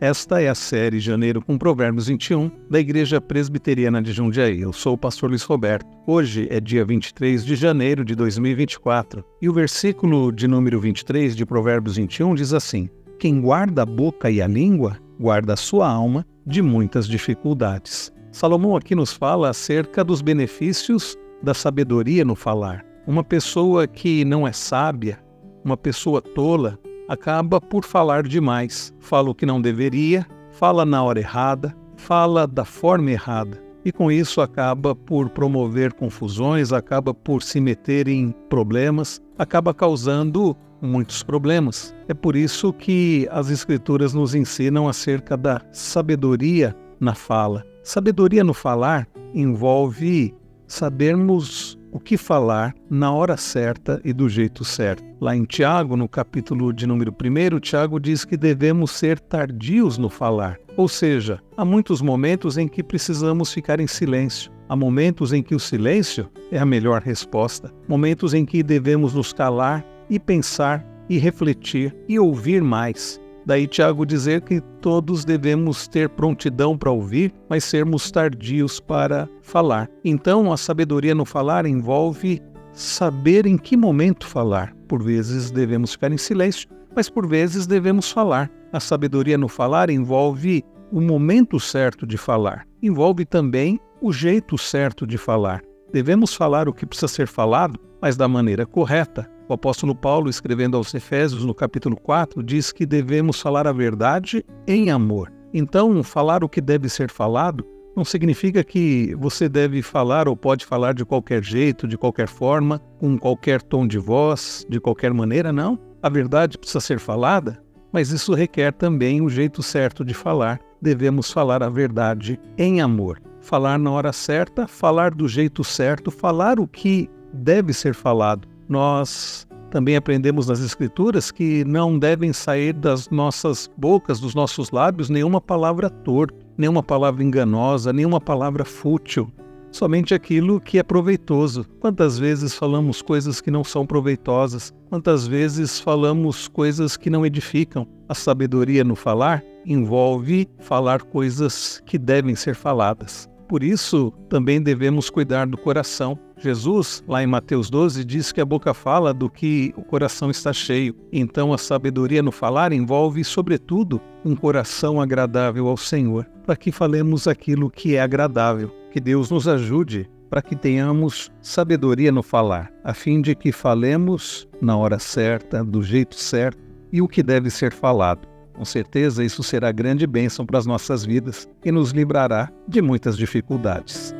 Esta é a série Janeiro com Provérbios 21 da Igreja Presbiteriana de Jundiaí. Eu sou o pastor Luiz Roberto. Hoje é dia 23 de janeiro de 2024 e o versículo de número 23 de Provérbios 21 diz assim: Quem guarda a boca e a língua, guarda a sua alma de muitas dificuldades. Salomão aqui nos fala acerca dos benefícios da sabedoria no falar. Uma pessoa que não é sábia, uma pessoa tola, acaba por falar demais. Fala o que não deveria, fala na hora errada, fala da forma errada. E com isso acaba por promover confusões, acaba por se meter em problemas, acaba causando muitos problemas. É por isso que as Escrituras nos ensinam acerca da sabedoria na fala. Sabedoria no falar envolve sabermos o que falar na hora certa e do jeito certo. Lá em Tiago, no capítulo de número 1, Tiago diz que devemos ser tardios no falar. Ou seja, há muitos momentos em que precisamos ficar em silêncio. Há momentos em que o silêncio é a melhor resposta. Momentos em que devemos nos calar e pensar e refletir e ouvir mais. Daí Tiago dizer que todos devemos ter prontidão para ouvir, mas sermos tardios para falar. Então, a sabedoria no falar envolve saber em que momento falar. Por vezes devemos ficar em silêncio, mas por vezes devemos falar. A sabedoria no falar envolve o momento certo de falar. Envolve também o jeito certo de falar. Devemos falar o que precisa ser falado, mas da maneira correta, o apóstolo Paulo, escrevendo aos Efésios, no capítulo 4, diz que devemos falar a verdade em amor. Então, falar o que deve ser falado não significa que você deve falar ou pode falar de qualquer jeito, de qualquer forma, com qualquer tom de voz, de qualquer maneira, não. A verdade precisa ser falada, mas isso requer também o jeito certo de falar. Devemos falar a verdade em amor. Falar na hora certa, falar do jeito certo, falar o que deve ser falado nós também aprendemos nas Escrituras que não devem sair das nossas bocas, dos nossos lábios, nenhuma palavra torta, nenhuma palavra enganosa, nenhuma palavra fútil, somente aquilo que é proveitoso. Quantas vezes falamos coisas que não são proveitosas? Quantas vezes falamos coisas que não edificam? A sabedoria no falar envolve falar coisas que devem ser faladas. Por isso, também devemos cuidar do coração. Jesus, lá em Mateus 12, diz que a boca fala do que o coração está cheio. Então, a sabedoria no falar envolve, sobretudo, um coração agradável ao Senhor, para que falemos aquilo que é agradável. Que Deus nos ajude para que tenhamos sabedoria no falar, a fim de que falemos na hora certa, do jeito certo e o que deve ser falado. Com certeza, isso será grande bênção para as nossas vidas e nos livrará de muitas dificuldades.